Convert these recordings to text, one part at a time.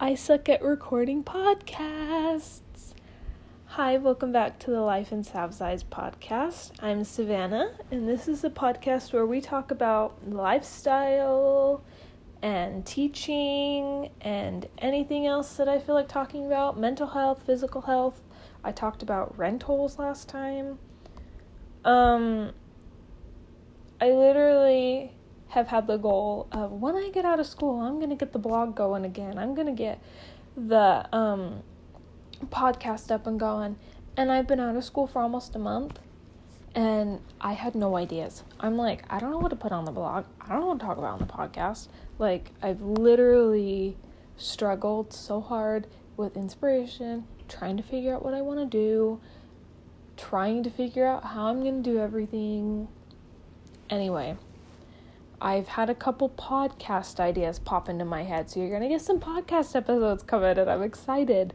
I suck at recording podcasts. Hi, welcome back to the Life in Sav's Eyes podcast. I'm Savannah, and this is a podcast where we talk about lifestyle and teaching and anything else that I feel like talking about mental health, physical health. I talked about rentals last time. Um, I literally have had the goal of when I get out of school, I'm going to get the blog going again. I'm going to get the um, podcast up and going. And I've been out of school for almost a month and I had no ideas. I'm like, I don't know what to put on the blog. I don't know what to talk about on the podcast. Like, I've literally struggled so hard with inspiration, trying to figure out what I want to do, trying to figure out how I'm going to do everything. Anyway, I've had a couple podcast ideas pop into my head, so you're gonna get some podcast episodes coming, and I'm excited.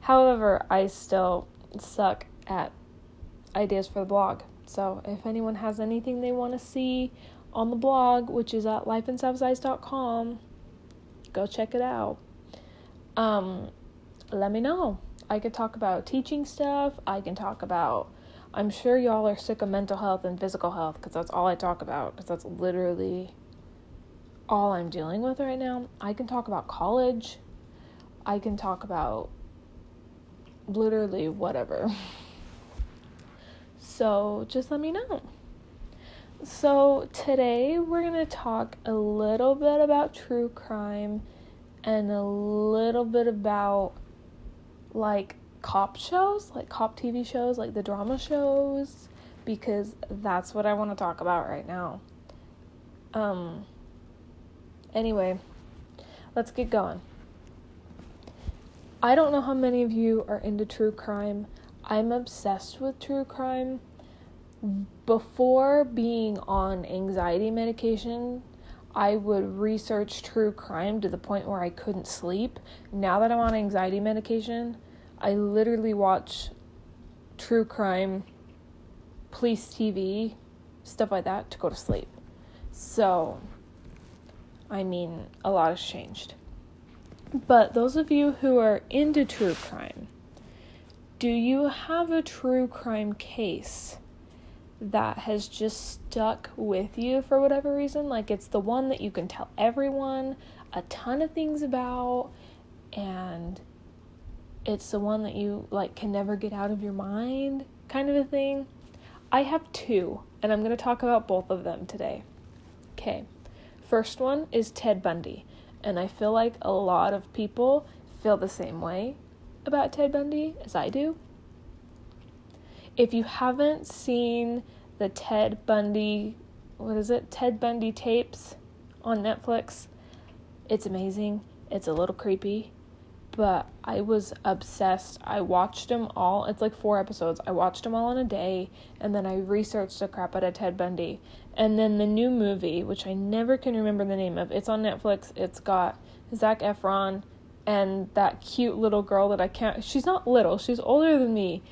However, I still suck at ideas for the blog. So if anyone has anything they want to see on the blog, which is at lifeinsavseyes.com, go check it out. Um, let me know. I could talk about teaching stuff. I can talk about I'm sure y'all are sick of mental health and physical health because that's all I talk about because that's literally all I'm dealing with right now. I can talk about college. I can talk about literally whatever. So just let me know. So today we're going to talk a little bit about true crime and a little bit about like cop shows, like cop TV shows, like the drama shows, because that's what I want to talk about right now. Um, anyway, let's get going. I don't know how many of you are into true crime. I'm obsessed with true crime. Before being on anxiety medication, I would research true crime to the point where I couldn't sleep. Now that I'm on anxiety medication, I literally watch true crime, police TV, stuff like that to go to sleep. So, I mean, a lot has changed. But those of you who are into true crime, do you have a true crime case that has just stuck with you for whatever reason? Like it's the one that you can tell everyone a ton of things about and it's the one that you like can never get out of your mind kind of a thing. I have two, and I'm going to talk about both of them today. Okay. First one is Ted Bundy, and I feel like a lot of people feel the same way about Ted Bundy as I do. If you haven't seen the Ted Bundy, what is it? Ted Bundy tapes on Netflix, it's amazing. It's a little creepy but I was obsessed. I watched them all. It's like four episodes. I watched them all in a day, and then I researched the crap out of Ted Bundy. And then the new movie, which I never can remember the name of, it's on Netflix. It's got Zac Efron and that cute little girl that I can't. She's not little. She's older than me,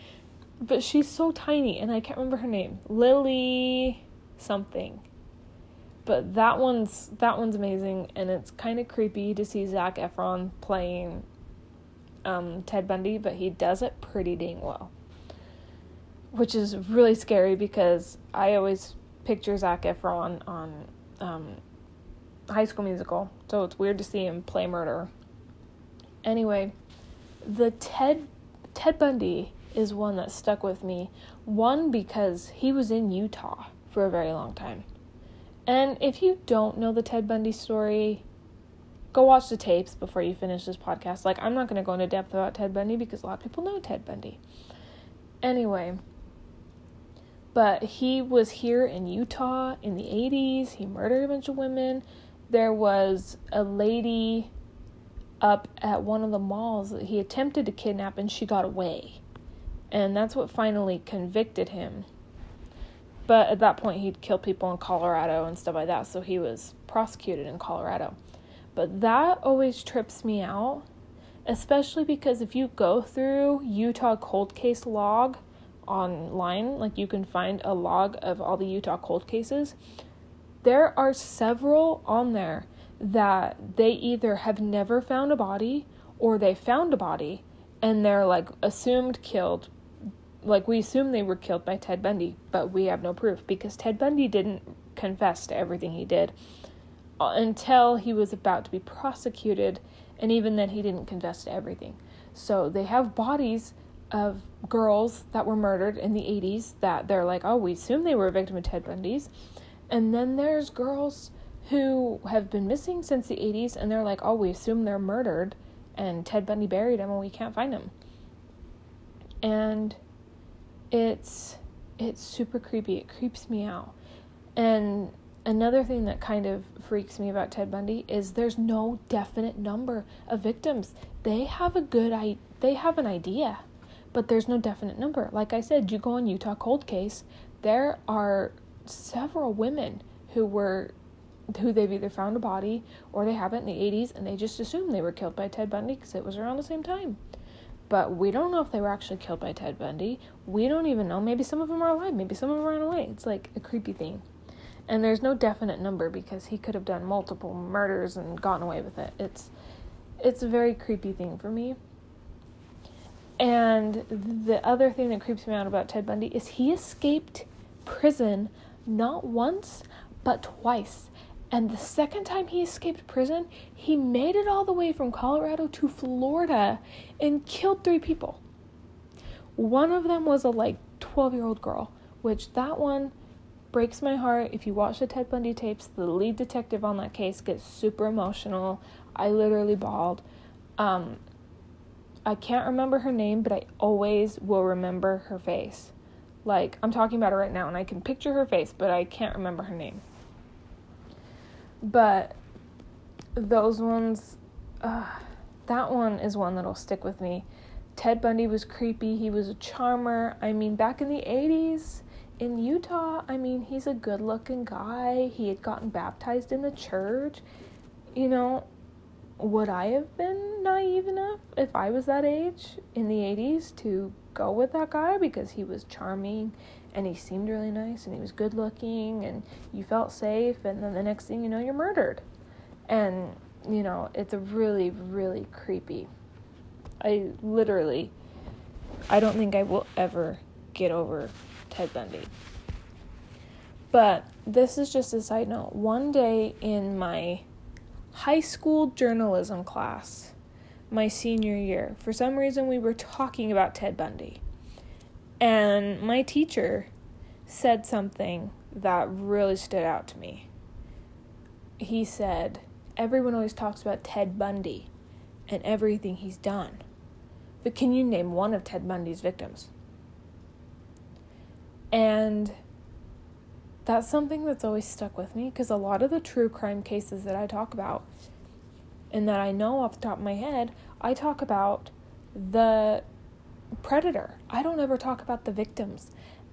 but she's so tiny, and I can't remember her name. Lily something. But that one's that one's amazing, and it's kind of creepy to see Zac Efron playing um, Ted Bundy, but he does it pretty dang well. Which is really scary because I always picture Zac Efron on um, High School Musical, so it's weird to see him play murder. Anyway, the Ted Ted Bundy is one that stuck with me. One because he was in Utah for a very long time. And if you don't know the Ted Bundy story, go watch the tapes before you finish this podcast. Like, I'm not going to go into depth about Ted Bundy because a lot of people know Ted Bundy. Anyway, but he was here in Utah in the 80s. He murdered a bunch of women. There was a lady up at one of the malls that he attempted to kidnap and she got away. And that's what finally convicted him. But at that point, he'd killed people in Colorado and stuff like that, so he was prosecuted in Colorado. But that always trips me out, especially because if you go through Utah cold case log online, like you can find a log of all the Utah cold cases, there are several on there that they either have never found a body or they found a body and they're like assumed killed. Like we assume they were killed by Ted Bundy, but we have no proof because Ted Bundy didn't confess to everything he did Uh, until he was about to be prosecuted, and even then, he didn't confess to everything. So they have bodies of girls that were murdered in the 80s that they're like, oh, we assume they were a victim of Ted Bundy's. And then there's girls who have been missing since the 80s and they're like, oh, we assume they're murdered and Ted Bundy buried them and we can't find them. And it's it's super creepy. It creeps me out. And another thing that kind of freaks me about Ted Bundy is there's no definite number of victims. They have a good I they have an idea, but there's no definite number. Like I said, you go on Utah cold case, there are several women who were who they've either found a body or they haven't in the 80s and they just assume they were killed by Ted Bundy because it was around the same time. But we don't know if they were actually killed by Ted Bundy. We don't even know. Maybe some of them are alive. Maybe some of them ran away. It's like a creepy thing. And there's no definite number because he could have done multiple murders and gotten away with it. It's it's a very creepy thing for me. And the other thing that creeps me out about Ted Bundy is he escaped prison not once but twice. And the second time he escaped prison, he made it all the way from Colorado to Florida and killed three people. One of them was a like 12 year old girl, which that one breaks my heart. If you watch the Ted Bundy tapes, the lead detective on that case gets super emotional. I literally bawled. Um, I can't remember her name, but I always will remember her face. Like, I'm talking about her right now, and I can picture her face, but I can't remember her name. But those ones, uh, that one is one that'll stick with me. Ted Bundy was creepy. He was a charmer. I mean, back in the 80s in Utah, I mean, he's a good looking guy. He had gotten baptized in the church. You know, would I have been naive enough if I was that age in the 80s to go with that guy because he was charming and he seemed really nice and he was good looking and you felt safe and then the next thing you know you're murdered and you know it's a really really creepy i literally i don't think i will ever get over ted bundy but this is just a side note one day in my high school journalism class my senior year for some reason we were talking about ted bundy and my teacher said something that really stood out to me. He said, Everyone always talks about Ted Bundy and everything he's done. But can you name one of Ted Bundy's victims? And that's something that's always stuck with me because a lot of the true crime cases that I talk about and that I know off the top of my head, I talk about the predator. I don't ever talk about the victims.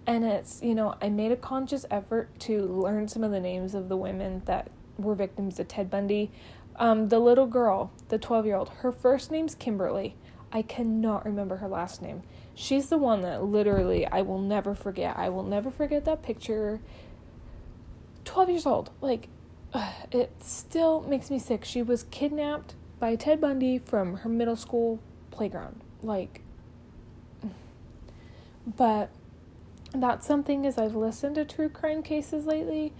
And it's, you know, I made a conscious effort to learn some of the names of the women that were victims of Ted Bundy. Um, the little girl, the 12 year old, her first name's Kimberly. I cannot remember her last name. She's the one that literally I will never forget. I will never forget that picture. 12 years old. Like, it still makes me sick. She was kidnapped by Ted Bundy from her middle school playground. Like, but that's something as I've listened to true crime cases lately,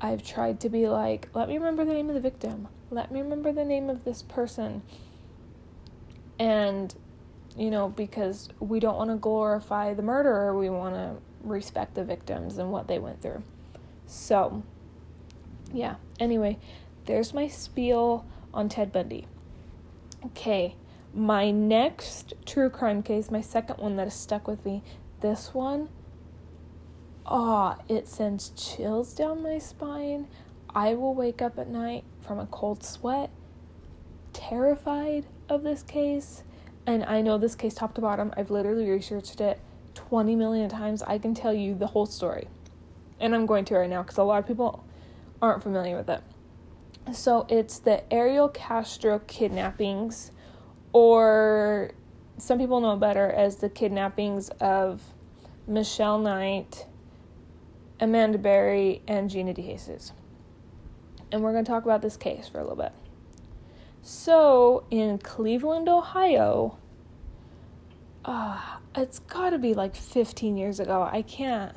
I've tried to be like, let me remember the name of the victim. Let me remember the name of this person. And, you know, because we don't want to glorify the murderer, we want to respect the victims and what they went through. So, yeah. Anyway, there's my spiel on Ted Bundy. Okay, my next true crime case, my second one that has stuck with me, this one, oh, it sends chills down my spine. I will wake up at night from a cold sweat, terrified of this case. And I know this case top to bottom. I've literally researched it 20 million times. I can tell you the whole story. And I'm going to right now because a lot of people aren't familiar with it. So it's the Ariel Castro kidnappings or some people know better as the kidnappings of Michelle Knight, Amanda Berry, and Gina DeJesus. and we're going to talk about this case for a little bit. So, in Cleveland, Ohio, uh, it's got to be like 15 years ago. I can't.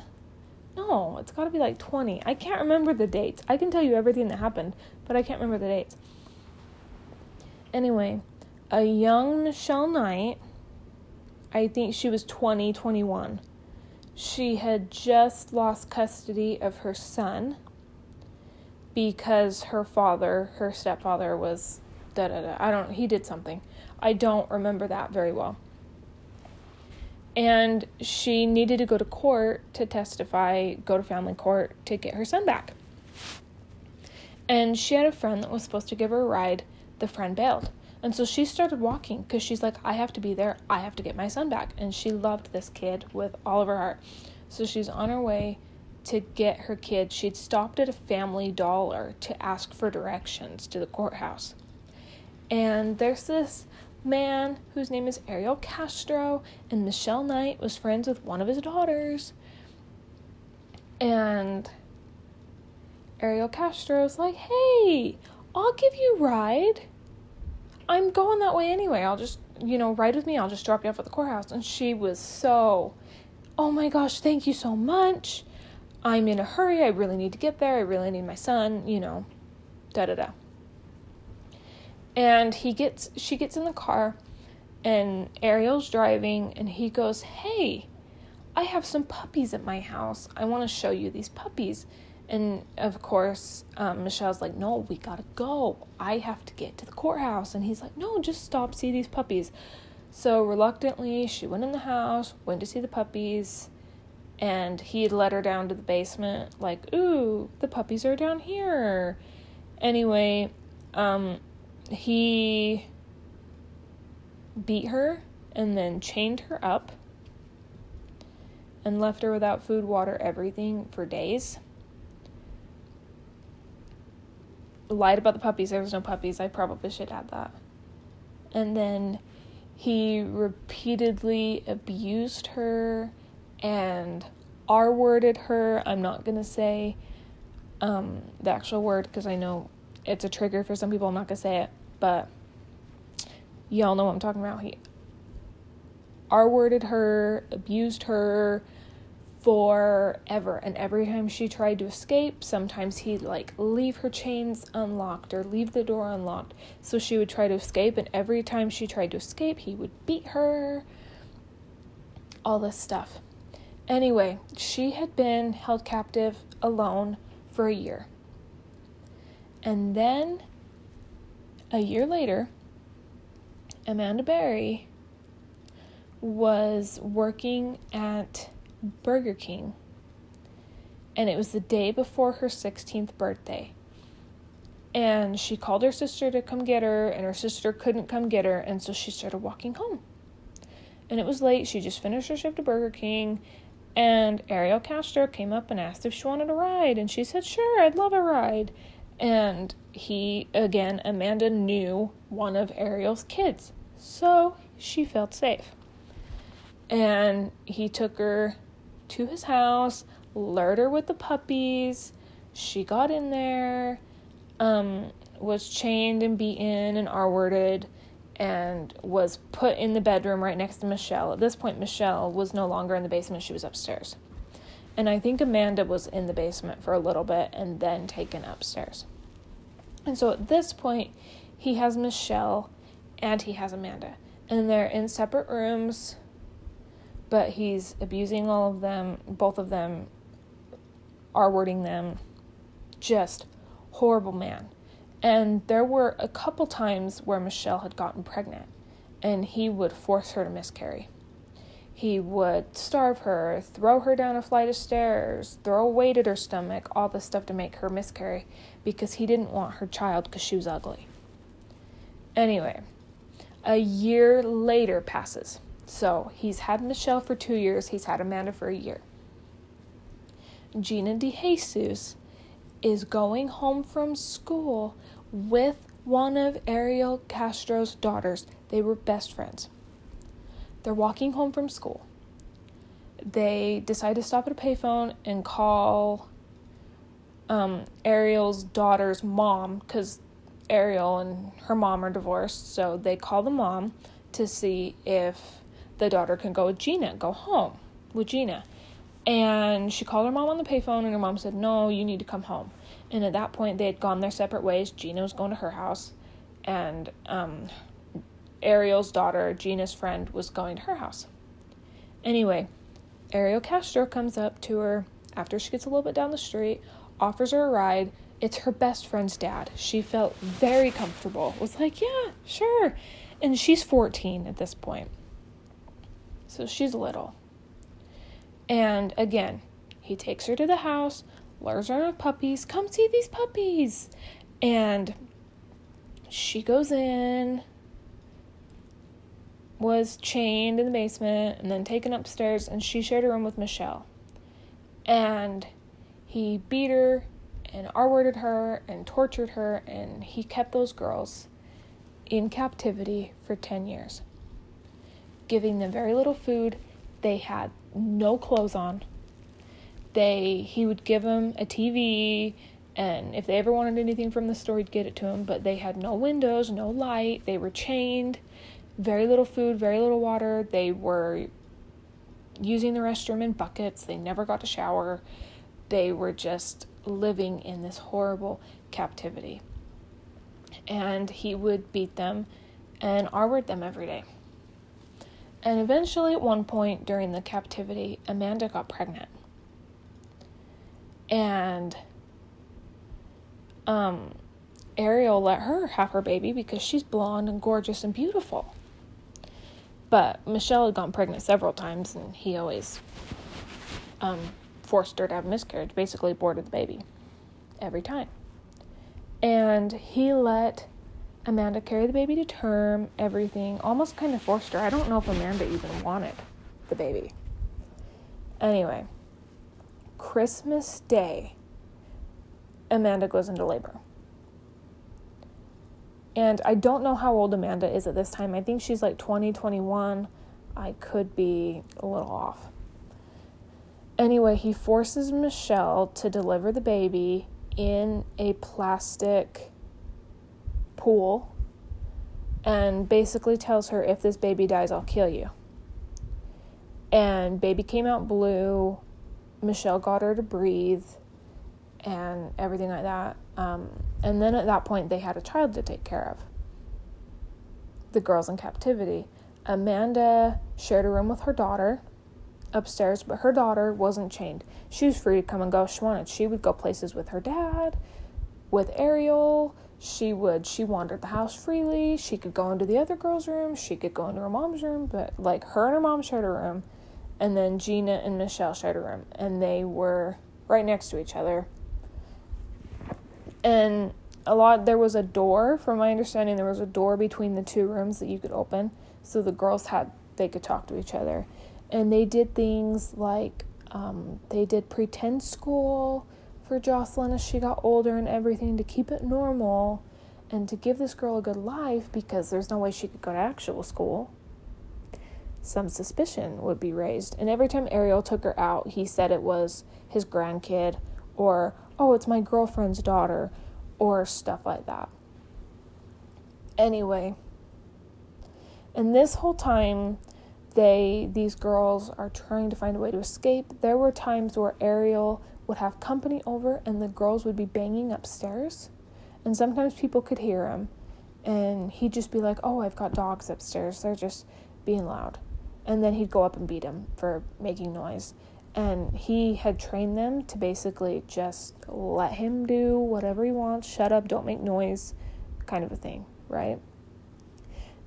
No, it's got to be like 20. I can't remember the dates. I can tell you everything that happened, but I can't remember the dates. Anyway, a young Michelle Knight, I think she was 20, 21. She had just lost custody of her son because her father, her stepfather, was da da da. I don't, he did something. I don't remember that very well and she needed to go to court to testify, go to family court to get her son back. And she had a friend that was supposed to give her a ride. The friend bailed. And so she started walking because she's like, I have to be there. I have to get my son back. And she loved this kid with all of her heart. So she's on her way to get her kid. She'd stopped at a family dollar to ask for directions to the courthouse. And there's this man whose name is Ariel Castro, and Michelle Knight was friends with one of his daughters. And Ariel Castro's like, hey, I'll give you ride. I'm going that way anyway. I'll just, you know, ride with me. I'll just drop you off at the courthouse. And she was so, oh my gosh, thank you so much. I'm in a hurry. I really need to get there. I really need my son, you know, da da da and he gets she gets in the car and Ariel's driving and he goes, "Hey, I have some puppies at my house. I want to show you these puppies." And of course, um, Michelle's like, "No, we gotta go. I have to get to the courthouse." And he's like, "No, just stop, see these puppies." So reluctantly, she went in the house, went to see the puppies, and he led her down to the basement, like, "Ooh, the puppies are down here." Anyway, um, he beat her and then chained her up and left her without food, water, everything for days. Lied about the puppies. There was no puppies. I probably should add that. And then he repeatedly abused her and R worded her. I'm not going to say um, the actual word because I know it's a trigger for some people. I'm not gonna say it, but y'all know what I'm talking about. He R worded her, abused her forever. And every time she tried to escape, sometimes he'd like leave her chains unlocked or leave the door unlocked. So she would try to escape, and every time she tried to escape, he would beat her. All this stuff. Anyway, she had been held captive alone for a year. And then a year later, Amanda Berry was working at Burger King. And it was the day before her 16th birthday. And she called her sister to come get her, and her sister couldn't come get her, and so she started walking home. And it was late. She just finished her shift at Burger King, and Ariel Castro came up and asked if she wanted a ride, and she said, Sure, I'd love a ride. And he, again, Amanda knew one of Ariel's kids, so she felt safe. And he took her to his house, lured her with the puppies. She got in there, um, was chained and beaten and R worded, and was put in the bedroom right next to Michelle. At this point, Michelle was no longer in the basement, she was upstairs. And I think Amanda was in the basement for a little bit and then taken upstairs. And so at this point, he has Michelle and he has Amanda. And they're in separate rooms, but he's abusing all of them, both of them, R wording them. Just horrible man. And there were a couple times where Michelle had gotten pregnant and he would force her to miscarry. He would starve her, throw her down a flight of stairs, throw weight at her stomach, all this stuff to make her miscarry because he didn't want her child because she was ugly. Anyway, a year later passes. So he's had Michelle for two years, he's had Amanda for a year. Gina DeJesus is going home from school with one of Ariel Castro's daughters. They were best friends. They're walking home from school. They decide to stop at a payphone and call um, Ariel's daughter's mom, because Ariel and her mom are divorced, so they call the mom to see if the daughter can go with Gina, go home with Gina. And she called her mom on the payphone, and her mom said, No, you need to come home. And at that point, they had gone their separate ways. Gina was going to her house, and um, Ariel's daughter, Gina's friend, was going to her house. Anyway, Ariel Castro comes up to her after she gets a little bit down the street, offers her a ride. It's her best friend's dad. She felt very comfortable. Was like, yeah, sure. And she's 14 at this point. So she's little. And again, he takes her to the house, lures her with puppies. Come see these puppies. And she goes in, was chained in the basement, and then taken upstairs, and she shared a room with Michelle. And he beat her and R worded her and tortured her, and he kept those girls in captivity for 10 years, giving them very little food. They had no clothes on. They he would give them a TV and if they ever wanted anything from the store he'd get it to them, but they had no windows, no light. They were chained, very little food, very little water. They were using the restroom in buckets. They never got to shower. They were just living in this horrible captivity. And he would beat them and R word them every day. And eventually, at one point during the captivity, Amanda got pregnant. And um, Ariel let her have her baby because she's blonde and gorgeous and beautiful. But Michelle had gotten pregnant several times, and he always um, forced her to have a miscarriage, basically aborted the baby every time. And he let Amanda carried the baby to term, everything, almost kind of forced her. I don't know if Amanda even wanted the baby. Anyway, Christmas Day, Amanda goes into labor. And I don't know how old Amanda is at this time. I think she's like 20, 21. I could be a little off. Anyway, he forces Michelle to deliver the baby in a plastic pool and basically tells her if this baby dies I'll kill you. And baby came out blue. Michelle got her to breathe and everything like that. Um, and then at that point, they had a child to take care of. The girls in captivity. Amanda shared a room with her daughter upstairs, but her daughter wasn't chained. She was free to come and go she wanted. She would go places with her dad, with Ariel, she would she wandered the house freely she could go into the other girl's room she could go into her mom's room but like her and her mom shared a room and then gina and michelle shared a room and they were right next to each other and a lot there was a door from my understanding there was a door between the two rooms that you could open so the girls had they could talk to each other and they did things like um, they did pretend school for Jocelyn as she got older and everything to keep it normal and to give this girl a good life because there's no way she could go to actual school. Some suspicion would be raised. And every time Ariel took her out, he said it was his grandkid or, oh, it's my girlfriend's daughter or stuff like that. Anyway, and this whole time, they these girls are trying to find a way to escape. There were times where Ariel would have company over and the girls would be banging upstairs. And sometimes people could hear him. And he'd just be like, Oh, I've got dogs upstairs. They're just being loud. And then he'd go up and beat him for making noise. And he had trained them to basically just let him do whatever he wants, shut up, don't make noise, kind of a thing, right?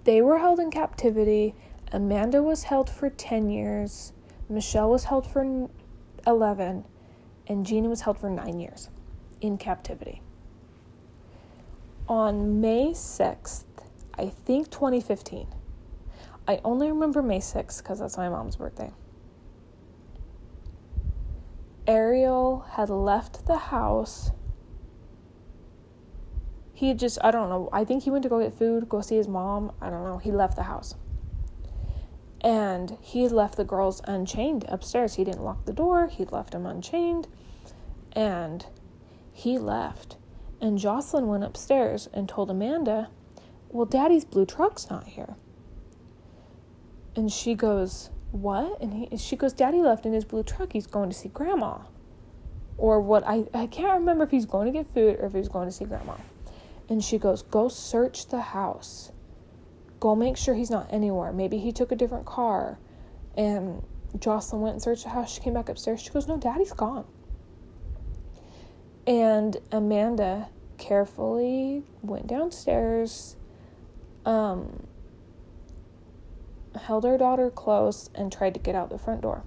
They were held in captivity. Amanda was held for 10 years. Michelle was held for 11 and Gina was held for nine years in captivity. On May 6th, I think 2015, I only remember May 6th because that's my mom's birthday. Ariel had left the house. He just, I don't know, I think he went to go get food, go see his mom. I don't know. He left the house. And he left the girls unchained upstairs. He didn't lock the door, he'd left them unchained. And he left. And Jocelyn went upstairs and told Amanda, Well, Daddy's blue truck's not here. And she goes, What? And he, she goes, Daddy left in his blue truck. He's going to see Grandma. Or what? I, I can't remember if he's going to get food or if he's going to see Grandma. And she goes, Go search the house. Go make sure he's not anywhere. Maybe he took a different car. And Jocelyn went and searched the house. She came back upstairs. She goes, No, daddy's gone. And Amanda carefully went downstairs, um, held her daughter close, and tried to get out the front door.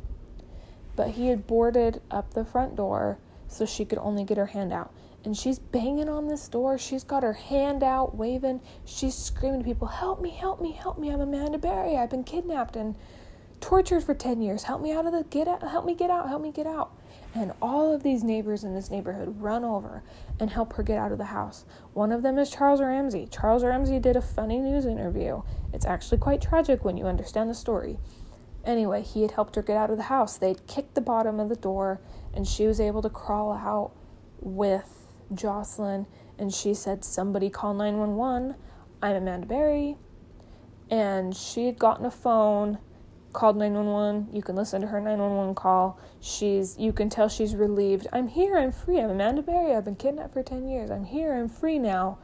But he had boarded up the front door so she could only get her hand out. And she's banging on this door. She's got her hand out, waving. She's screaming to people, Help me, help me, help me. I'm Amanda Berry. I've been kidnapped and tortured for 10 years. Help me out of the get out, help me get out, help me get out. And all of these neighbors in this neighborhood run over and help her get out of the house. One of them is Charles Ramsey. Charles Ramsey did a funny news interview. It's actually quite tragic when you understand the story. Anyway, he had helped her get out of the house. They'd kicked the bottom of the door, and she was able to crawl out with Jocelyn. And she said, Somebody call 911. I'm Amanda Berry. And she had gotten a phone called 911. You can listen to her 911 call. She's you can tell she's relieved. I'm here, I'm free. I'm Amanda Berry. I've been kidnapped for 10 years. I'm here, I'm free now.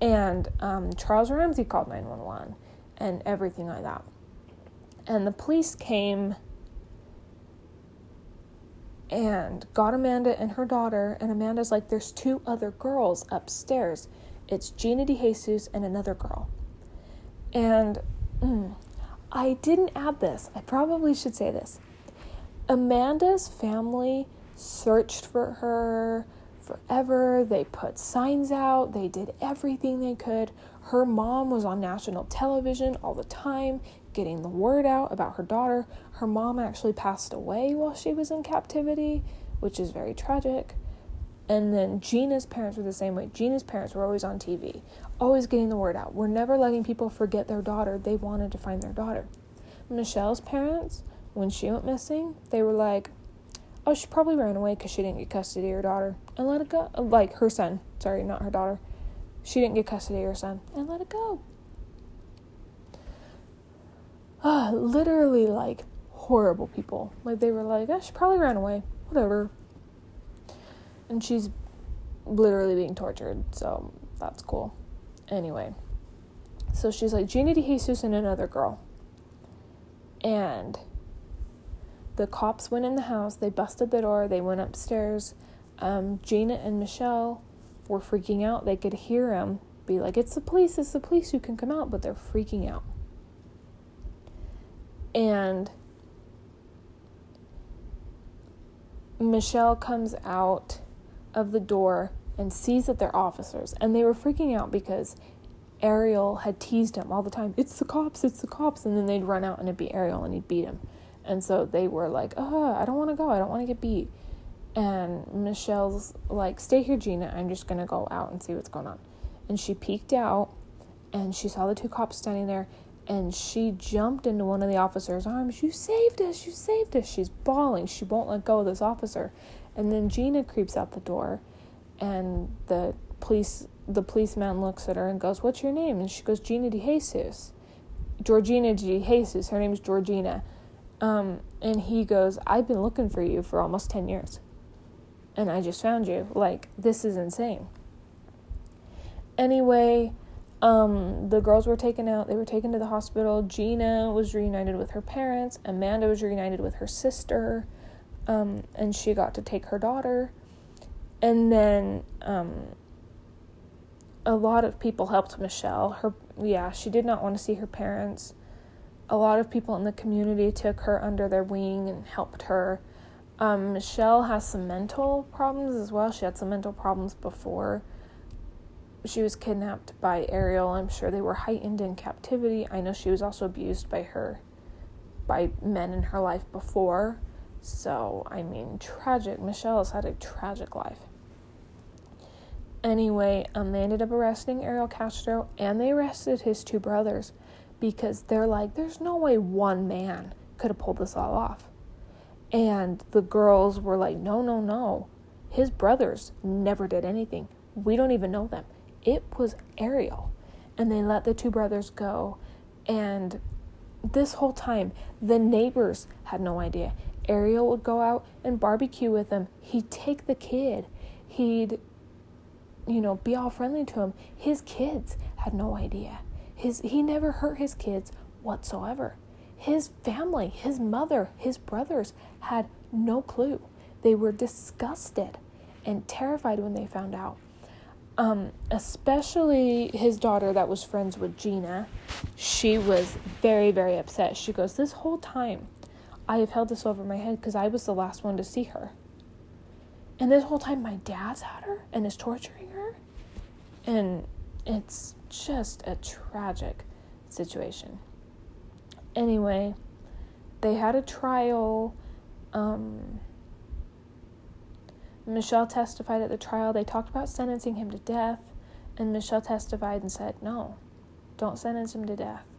And um, Charles Ramsey called 911 and everything like that. And the police came and got Amanda and her daughter. And Amanda's like, There's two other girls upstairs. It's Gina DeJesus and another girl. And mm, I didn't add this. I probably should say this. Amanda's family searched for her forever. They put signs out, they did everything they could. Her mom was on national television all the time, getting the word out about her daughter. Her mom actually passed away while she was in captivity, which is very tragic. And then Gina's parents were the same way. Gina's parents were always on TV, always getting the word out. We're never letting people forget their daughter. They wanted to find their daughter. Michelle's parents, when she went missing, they were like, oh, she probably ran away because she didn't get custody of her daughter and let it go. Like her son. Sorry, not her daughter. She didn't get custody of her son and let it go. Ah, literally like horrible people. Like they were like, oh, she probably ran away. Whatever and she's literally being tortured, so that's cool. Anyway, so she's like Gina DeJesus and another girl, and the cops went in the house. They busted the door. They went upstairs. Um, Gina and Michelle were freaking out. They could hear him be like, "It's the police! It's the police! You can come out!" But they're freaking out, and Michelle comes out of the door and sees that they're officers. And they were freaking out because Ariel had teased him all the time. It's the cops, it's the cops. And then they'd run out and it'd be Ariel and he'd beat him. And so they were like, oh, I don't want to go. I don't want to get beat. And Michelle's like, stay here, Gina. I'm just going to go out and see what's going on. And she peeked out and she saw the two cops standing there and she jumped into one of the officer's arms. You saved us! You saved us! She's bawling. She won't let go of this officer. And then Gina creeps out the door, and the police the policeman looks at her and goes, "What's your name?" And she goes, "Gina DeJesus." Georgina DeJesus. Her name's Georgina. Um, and he goes, "I've been looking for you for almost ten years, and I just found you. Like this is insane." Anyway, um, the girls were taken out. They were taken to the hospital. Gina was reunited with her parents. Amanda was reunited with her sister um, and she got to take her daughter. And then um, a lot of people helped Michelle. Her, yeah, she did not want to see her parents. A lot of people in the community took her under their wing and helped her. Um, Michelle has some mental problems as well. She had some mental problems before she was kidnapped by Ariel. I'm sure they were heightened in captivity. I know she was also abused by her by men in her life before. So, I mean, tragic. Michelle has had a tragic life. Anyway, um, they ended up arresting Ariel Castro and they arrested his two brothers because they're like, there's no way one man could have pulled this all off. And the girls were like, no, no, no. His brothers never did anything. We don't even know them. It was Ariel. And they let the two brothers go. And this whole time, the neighbors had no idea. Ariel would go out and barbecue with him. He'd take the kid. He'd, you know, be all friendly to him. His kids had no idea. His he never hurt his kids whatsoever. His family, his mother, his brothers had no clue. They were disgusted and terrified when they found out. Um, especially his daughter that was friends with Gina. She was very, very upset. She goes, This whole time, I have held this over my head because I was the last one to see her. And this whole time, my dad's had her and is torturing her. And it's just a tragic situation. Anyway, they had a trial. Um, Michelle testified at the trial. They talked about sentencing him to death, and Michelle testified and said, No, don't sentence him to death.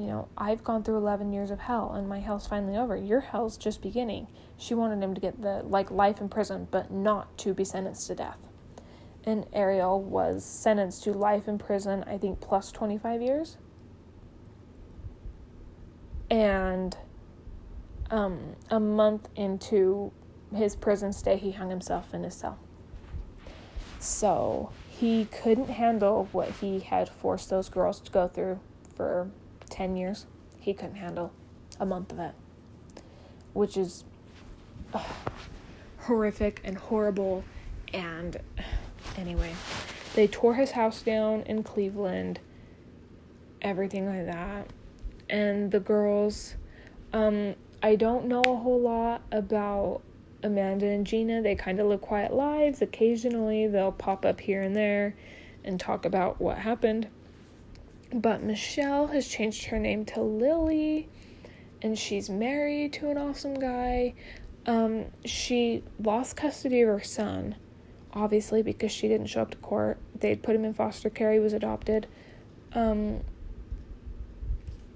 You know, I've gone through 11 years of hell, and my hell's finally over. Your hell's just beginning. She wanted him to get the, like, life in prison, but not to be sentenced to death. And Ariel was sentenced to life in prison, I think, plus 25 years. And um, a month into his prison stay, he hung himself in his cell. So he couldn't handle what he had forced those girls to go through for 10 years. He couldn't handle a month of it, which is ugh, horrific and horrible. And anyway, they tore his house down in Cleveland, everything like that. And the girls, um, I don't know a whole lot about Amanda and Gina, they kind of live quiet lives. Occasionally, they'll pop up here and there and talk about what happened. But Michelle has changed her name to Lily, and she's married to an awesome guy. Um, she lost custody of her son, obviously, because she didn't show up to court. They'd put him in foster care, he was adopted. Um,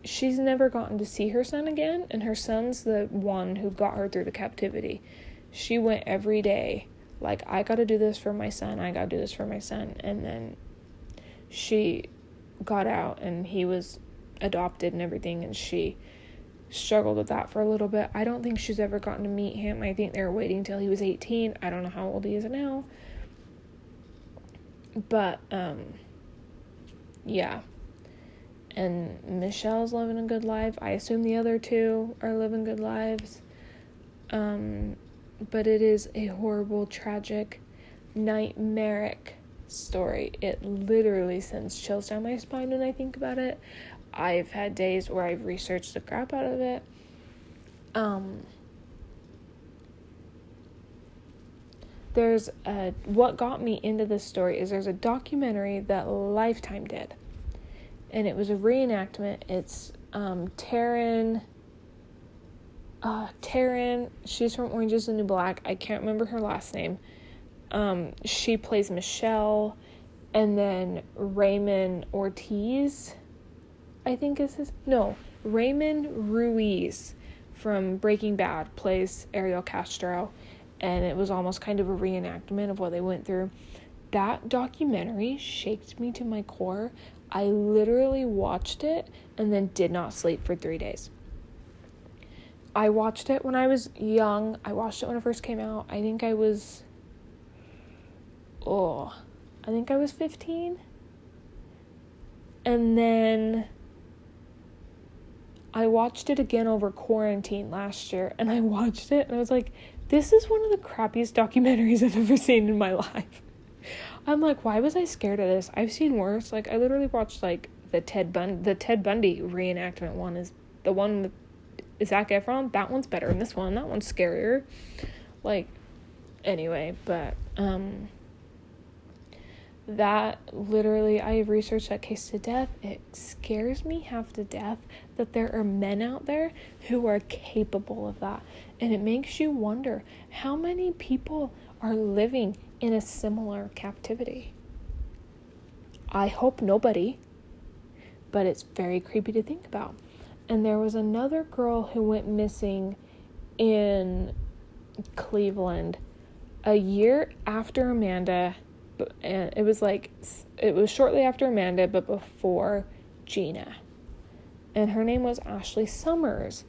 she's never gotten to see her son again, and her son's the one who got her through the captivity she went every day like I got to do this for my son, I got to do this for my son and then she got out and he was adopted and everything and she struggled with that for a little bit. I don't think she's ever gotten to meet him. I think they were waiting till he was 18. I don't know how old he is now. But um yeah. And Michelle's living a good life. I assume the other two are living good lives. Um but it is a horrible, tragic, nightmaric story. It literally sends chills down my spine when I think about it. I've had days where I've researched the crap out of it. Um, there's a what got me into this story is there's a documentary that Lifetime did, and it was a reenactment. It's um, Taryn uh, Taryn, she's from Orange is the New Black. I can't remember her last name. Um, she plays Michelle, and then Raymond Ortiz, I think is his. No, Raymond Ruiz from Breaking Bad plays Ariel Castro, and it was almost kind of a reenactment of what they went through. That documentary shaked me to my core. I literally watched it and then did not sleep for three days. I watched it when I was young. I watched it when it first came out. I think I was oh, I think I was 15. And then I watched it again over quarantine last year and I watched it and I was like, this is one of the crappiest documentaries I've ever seen in my life. I'm like, why was I scared of this? I've seen worse. Like I literally watched like the Ted Bun the Ted Bundy reenactment one is the one with Zac Efron, that one's better than this one. That one's scarier. Like, anyway, but, um, that literally, I have researched that case to death. It scares me half to death that there are men out there who are capable of that. And it makes you wonder how many people are living in a similar captivity. I hope nobody, but it's very creepy to think about and there was another girl who went missing in Cleveland. a year after Amanda, and it was like it was shortly after Amanda, but before Gina. And her name was Ashley Summers.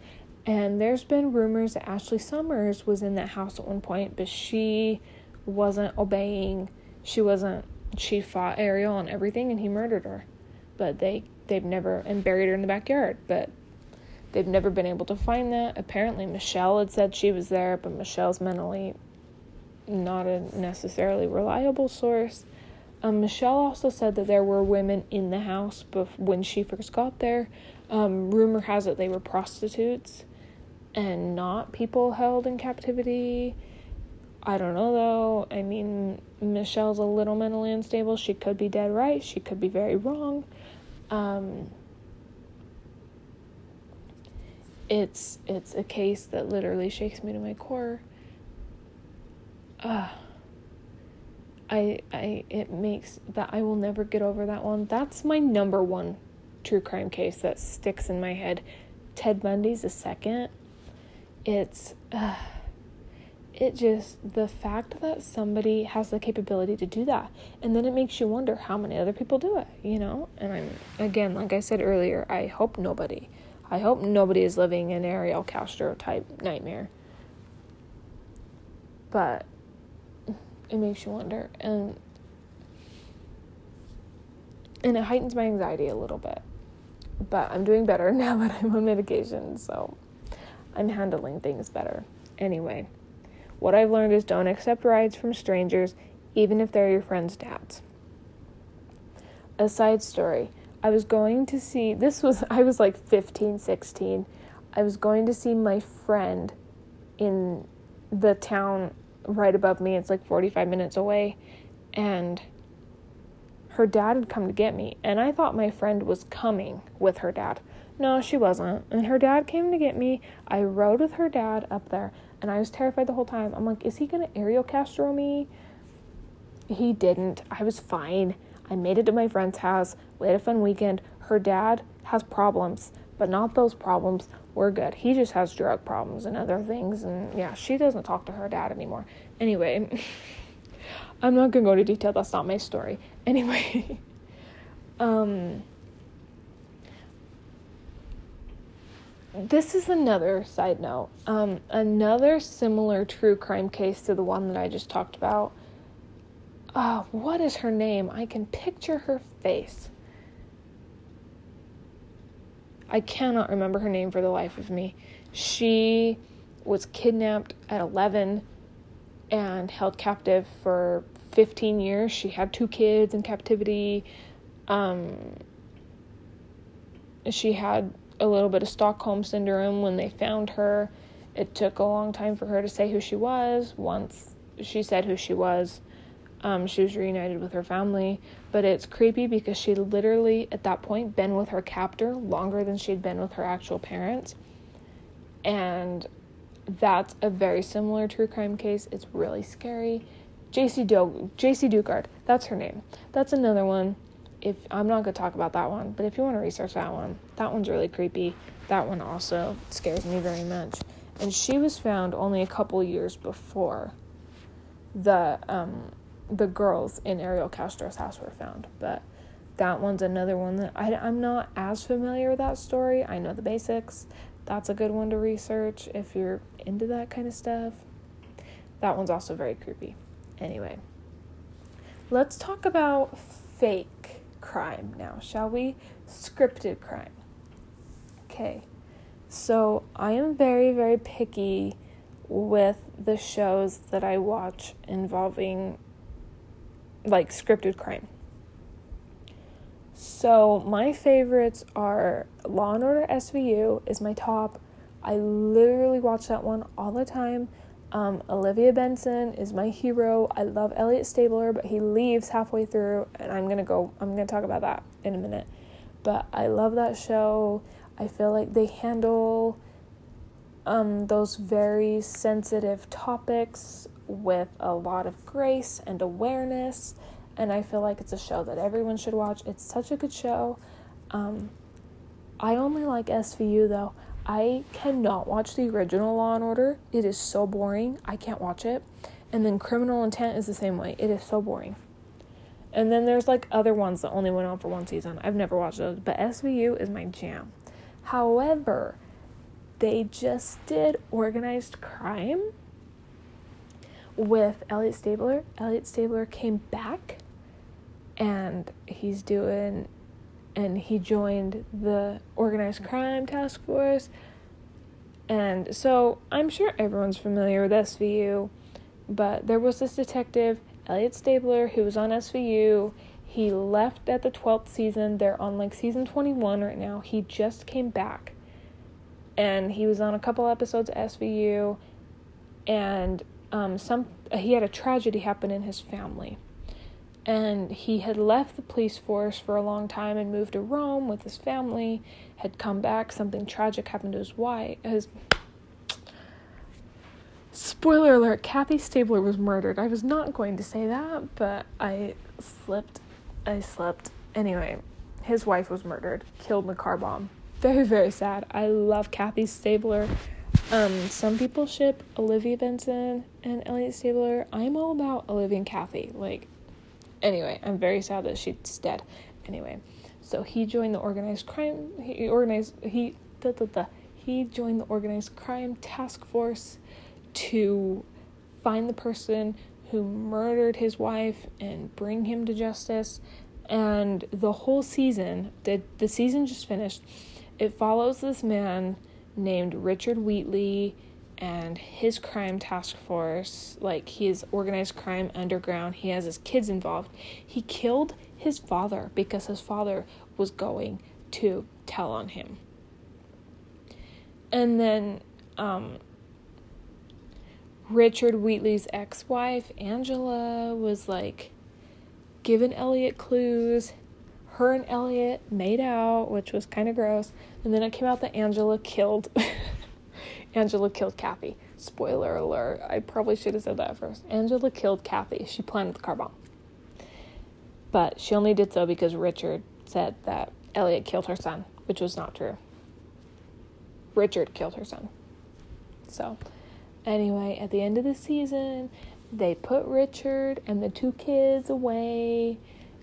And there's been rumors that Ashley Summers was in that house at one point, but she wasn't obeying. She wasn't. She fought Ariel and everything, and he murdered her. But they they've never and buried her in the backyard. But they've never been able to find that. Apparently, Michelle had said she was there, but Michelle's mentally not a necessarily reliable source. Um, Michelle also said that there were women in the house bef- when she first got there. Um, rumor has it they were prostitutes and not people held in captivity. I don't know though. I mean, Michelle's a little mentally unstable. She could be dead right. She could be very wrong. Um, it's it's a case that literally shakes me to my core. Uh, I I it makes that I will never get over that one. That's my number one true crime case that sticks in my head. Ted Bundy's a second. It's uh, it just the fact that somebody has the capability to do that and then it makes you wonder how many other people do it, you know? And I'm again, like I said earlier, I hope nobody. I hope nobody is living an Ariel Castro type nightmare. But it makes you wonder. And and it heightens my anxiety a little bit. But i'm doing better now that i'm on medication so i'm handling things better. Anyway what i've learned is don't accept rides from strangers even if they're your friend's dads. A side story. I was going to see this was i was like 15 16 i was going to see my friend in the town right above me. It's like 45 minutes away. And her dad had come to get me. And I thought my friend was coming with her dad. No, she wasn't. And her dad came to get me. I rode with her dad up there. And I was terrified the whole time. I'm like, is he going to Ariel Castro me? He didn't. I was fine. I made it to my friend's house. We had a fun weekend. Her dad has problems, but not those problems we're good. He just has drug problems and other things. And yeah, she doesn't talk to her dad anymore. Anyway, I'm not going to go into detail. That's not my story. Anyway, um, this is another side note. Um, another similar true crime case to the one that I just talked about. Uh, what is her name? I can picture her face. I cannot remember her name for the life of me. She was kidnapped at 11 and held captive for 15 years. She had two kids in captivity. Um, she had a little bit of Stockholm syndrome when they found her. It took a long time for her to say who she was. Once she said who she was, um, she was reunited with her family, but it's creepy because she'd literally, at that point, been with her captor longer than she'd been with her actual parents. And that's a very similar true crime case. It's really scary. Jaycee Do- Jaycee Dugard, that's her name. That's another one. If I'm not gonna talk about that one, but if you want to research that one, that one's really creepy. That one also scares me very much. And she was found only a couple years before the um, the girls in Ariel Castro's house were found. But that one's another one that I, I'm not as familiar with that story. I know the basics. That's a good one to research if you're into that kind of stuff. That one's also very creepy. Anyway, let's talk about fake crime now, shall we? Scripted crime. Okay, so I am very, very picky with the shows that I watch involving like scripted crime. So my favorites are Law and Order SVU is my top. I literally watch that one all the time. Um, Olivia Benson is my hero. I love Elliot Stabler, but he leaves halfway through, and I'm gonna go. I'm gonna talk about that in a minute. But I love that show. I feel like they handle um, those very sensitive topics with a lot of grace and awareness. And I feel like it's a show that everyone should watch. It's such a good show. Um, I only like SVU though. I cannot watch the original Law and Order. It is so boring. I can't watch it. And then Criminal Intent is the same way. It is so boring. And then there's like other ones that only went on for one season. I've never watched those, but SVU is my jam. However, they just did organized crime with Elliot Stabler. Elliot Stabler came back and he's doing and he joined the organized crime task force. And so I'm sure everyone's familiar with SVU, but there was this detective, Elliot Stabler, who was on SVU. He left at the 12th season. They're on like season 21 right now. He just came back. And he was on a couple episodes of SVU and um, some he had a tragedy happen in his family and he had left the police force for a long time and moved to Rome with his family, had come back, something tragic happened to his wife. His Spoiler alert, Kathy Stabler was murdered. I was not going to say that, but I slipped. I slipped. Anyway, his wife was murdered, killed in a car bomb. Very, very sad. I love Kathy Stabler. Um, some people ship Olivia Benson and Elliot Stabler. I'm all about Olivia and Kathy. Like, Anyway, I'm very sad that she's dead. Anyway, so he joined the organized crime. He organized. He da, da, da, he joined the organized crime task force to find the person who murdered his wife and bring him to justice. And the whole season, the the season just finished. It follows this man named Richard Wheatley and his crime task force, like his organized crime underground, he has his kids involved. He killed his father because his father was going to tell on him. And then um, Richard Wheatley's ex wife, Angela, was like giving Elliot clues. Her and Elliot made out, which was kind of gross. And then it came out that Angela killed Angela killed Kathy. Spoiler alert. I probably should have said that first. Angela killed Kathy. She planted the car bomb. But she only did so because Richard said that Elliot killed her son, which was not true. Richard killed her son. So, anyway, at the end of the season, they put Richard and the two kids away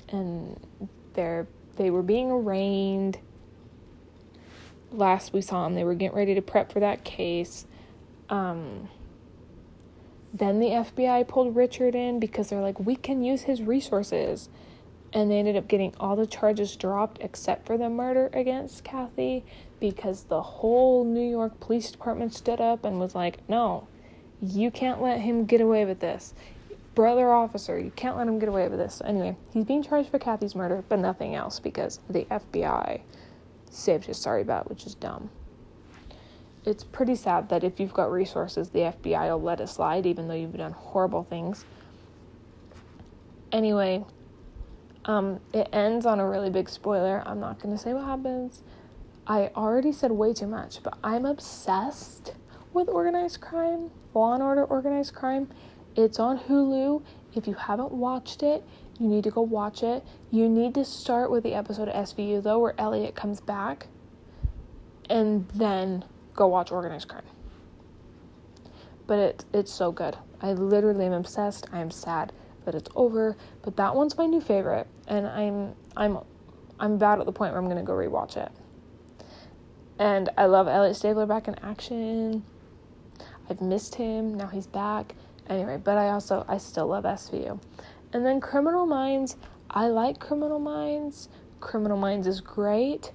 and they're they were being arraigned last we saw them, they were getting ready to prep for that case. Um, then the FBI pulled Richard in because they're like, we can use his resources. And they ended up getting all the charges dropped except for the murder against Kathy because the whole New York Police Department stood up and was like, no, you can't let him get away with this. Brother officer, you can't let him get away with this. Anyway, he's being charged for Kathy's murder, but nothing else because the FBI saved his sorry butt, which is dumb. It's pretty sad that if you've got resources, the FBI will let it slide, even though you've done horrible things. Anyway, um, it ends on a really big spoiler. I'm not going to say what happens. I already said way too much, but I'm obsessed with organized crime, Law and Order Organized Crime. It's on Hulu. If you haven't watched it, you need to go watch it. You need to start with the episode of SVU though, where Elliot comes back, and then go watch Organized Crime. But it it's so good. I literally am obsessed. I am sad that it's over, but that one's my new favorite, and I'm I'm I'm about at the point where I'm gonna go rewatch it. And I love Elliot Stabler back in action. I've missed him. Now he's back. Anyway, but I also I still love SVU. And then Criminal Minds, I like Criminal Minds. Criminal Minds is great,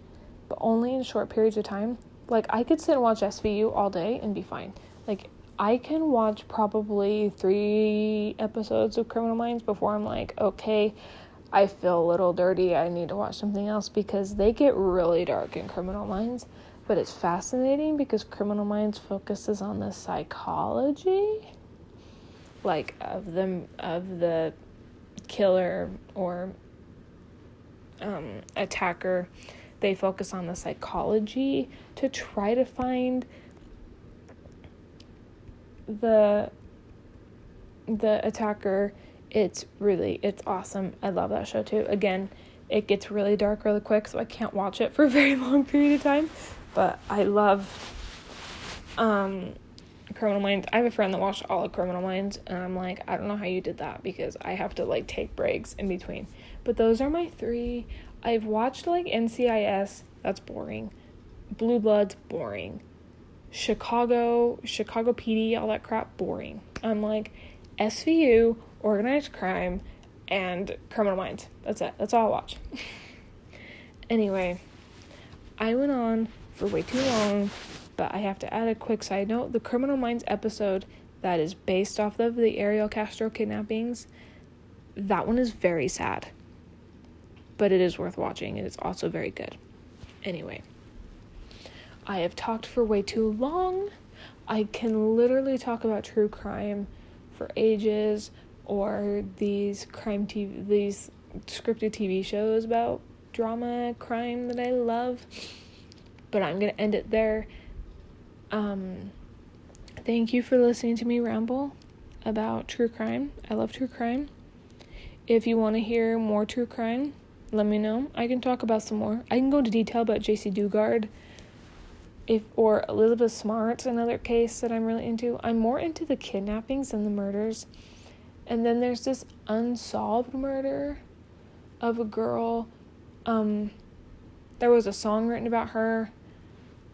but only in short periods of time. Like I could sit and watch SVU all day and be fine. Like I can watch probably 3 episodes of Criminal Minds before I'm like, okay, I feel a little dirty. I need to watch something else because they get really dark in Criminal Minds. But it's fascinating because Criminal Minds focuses on the psychology like of the of the killer or um, attacker, they focus on the psychology to try to find the the attacker. It's really it's awesome. I love that show too. Again, it gets really dark really quick, so I can't watch it for a very long period of time. But I love um, Criminal Minds. I have a friend that watched all of Criminal Minds, and I'm like, I don't know how you did that because I have to like take breaks in between. But those are my three. I've watched like NCIS. That's boring. Blue Bloods, boring. Chicago, Chicago PD, all that crap, boring. I'm like, SVU, organized crime, and Criminal Minds. That's it. That's all I watch. anyway, I went on for way too long, but I have to add a quick side note. The Criminal Minds episode that is based off of the Ariel Castro kidnappings, that one is very sad. But it is worth watching. And It is also very good. Anyway, I have talked for way too long. I can literally talk about true crime for ages or these crime TV these scripted TV shows about drama crime that I love. But I'm going to end it there. Um thank you for listening to me ramble about true crime. I love true crime. If you want to hear more true crime, let me know. I can talk about some more. I can go into detail about Jaycee Dugard if or Elizabeth Smart's another case that I'm really into. I'm more into the kidnappings than the murders. And then there's this unsolved murder of a girl. Um, there was a song written about her.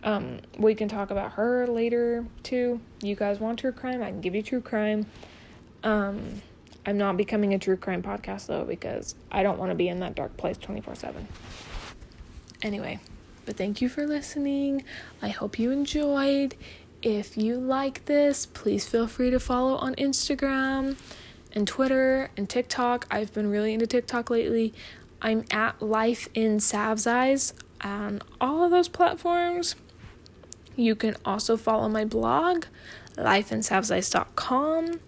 Um, we can talk about her later too. You guys want true crime? I can give you true crime. Um, I'm not becoming a true crime podcast though because I don't want to be in that dark place 24 7. Anyway, but thank you for listening. I hope you enjoyed. If you like this, please feel free to follow on Instagram and Twitter and TikTok. I've been really into TikTok lately. I'm at Life in Sav's Eyes on all of those platforms. You can also follow my blog, lifeinsavseyes.com.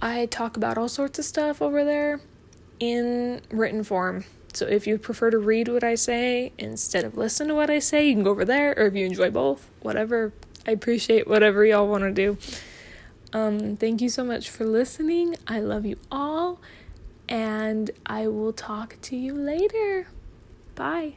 I talk about all sorts of stuff over there in written form. So if you prefer to read what I say instead of listen to what I say, you can go over there, or if you enjoy both, whatever. I appreciate whatever y'all want to do. Um, thank you so much for listening. I love you all, and I will talk to you later. Bye.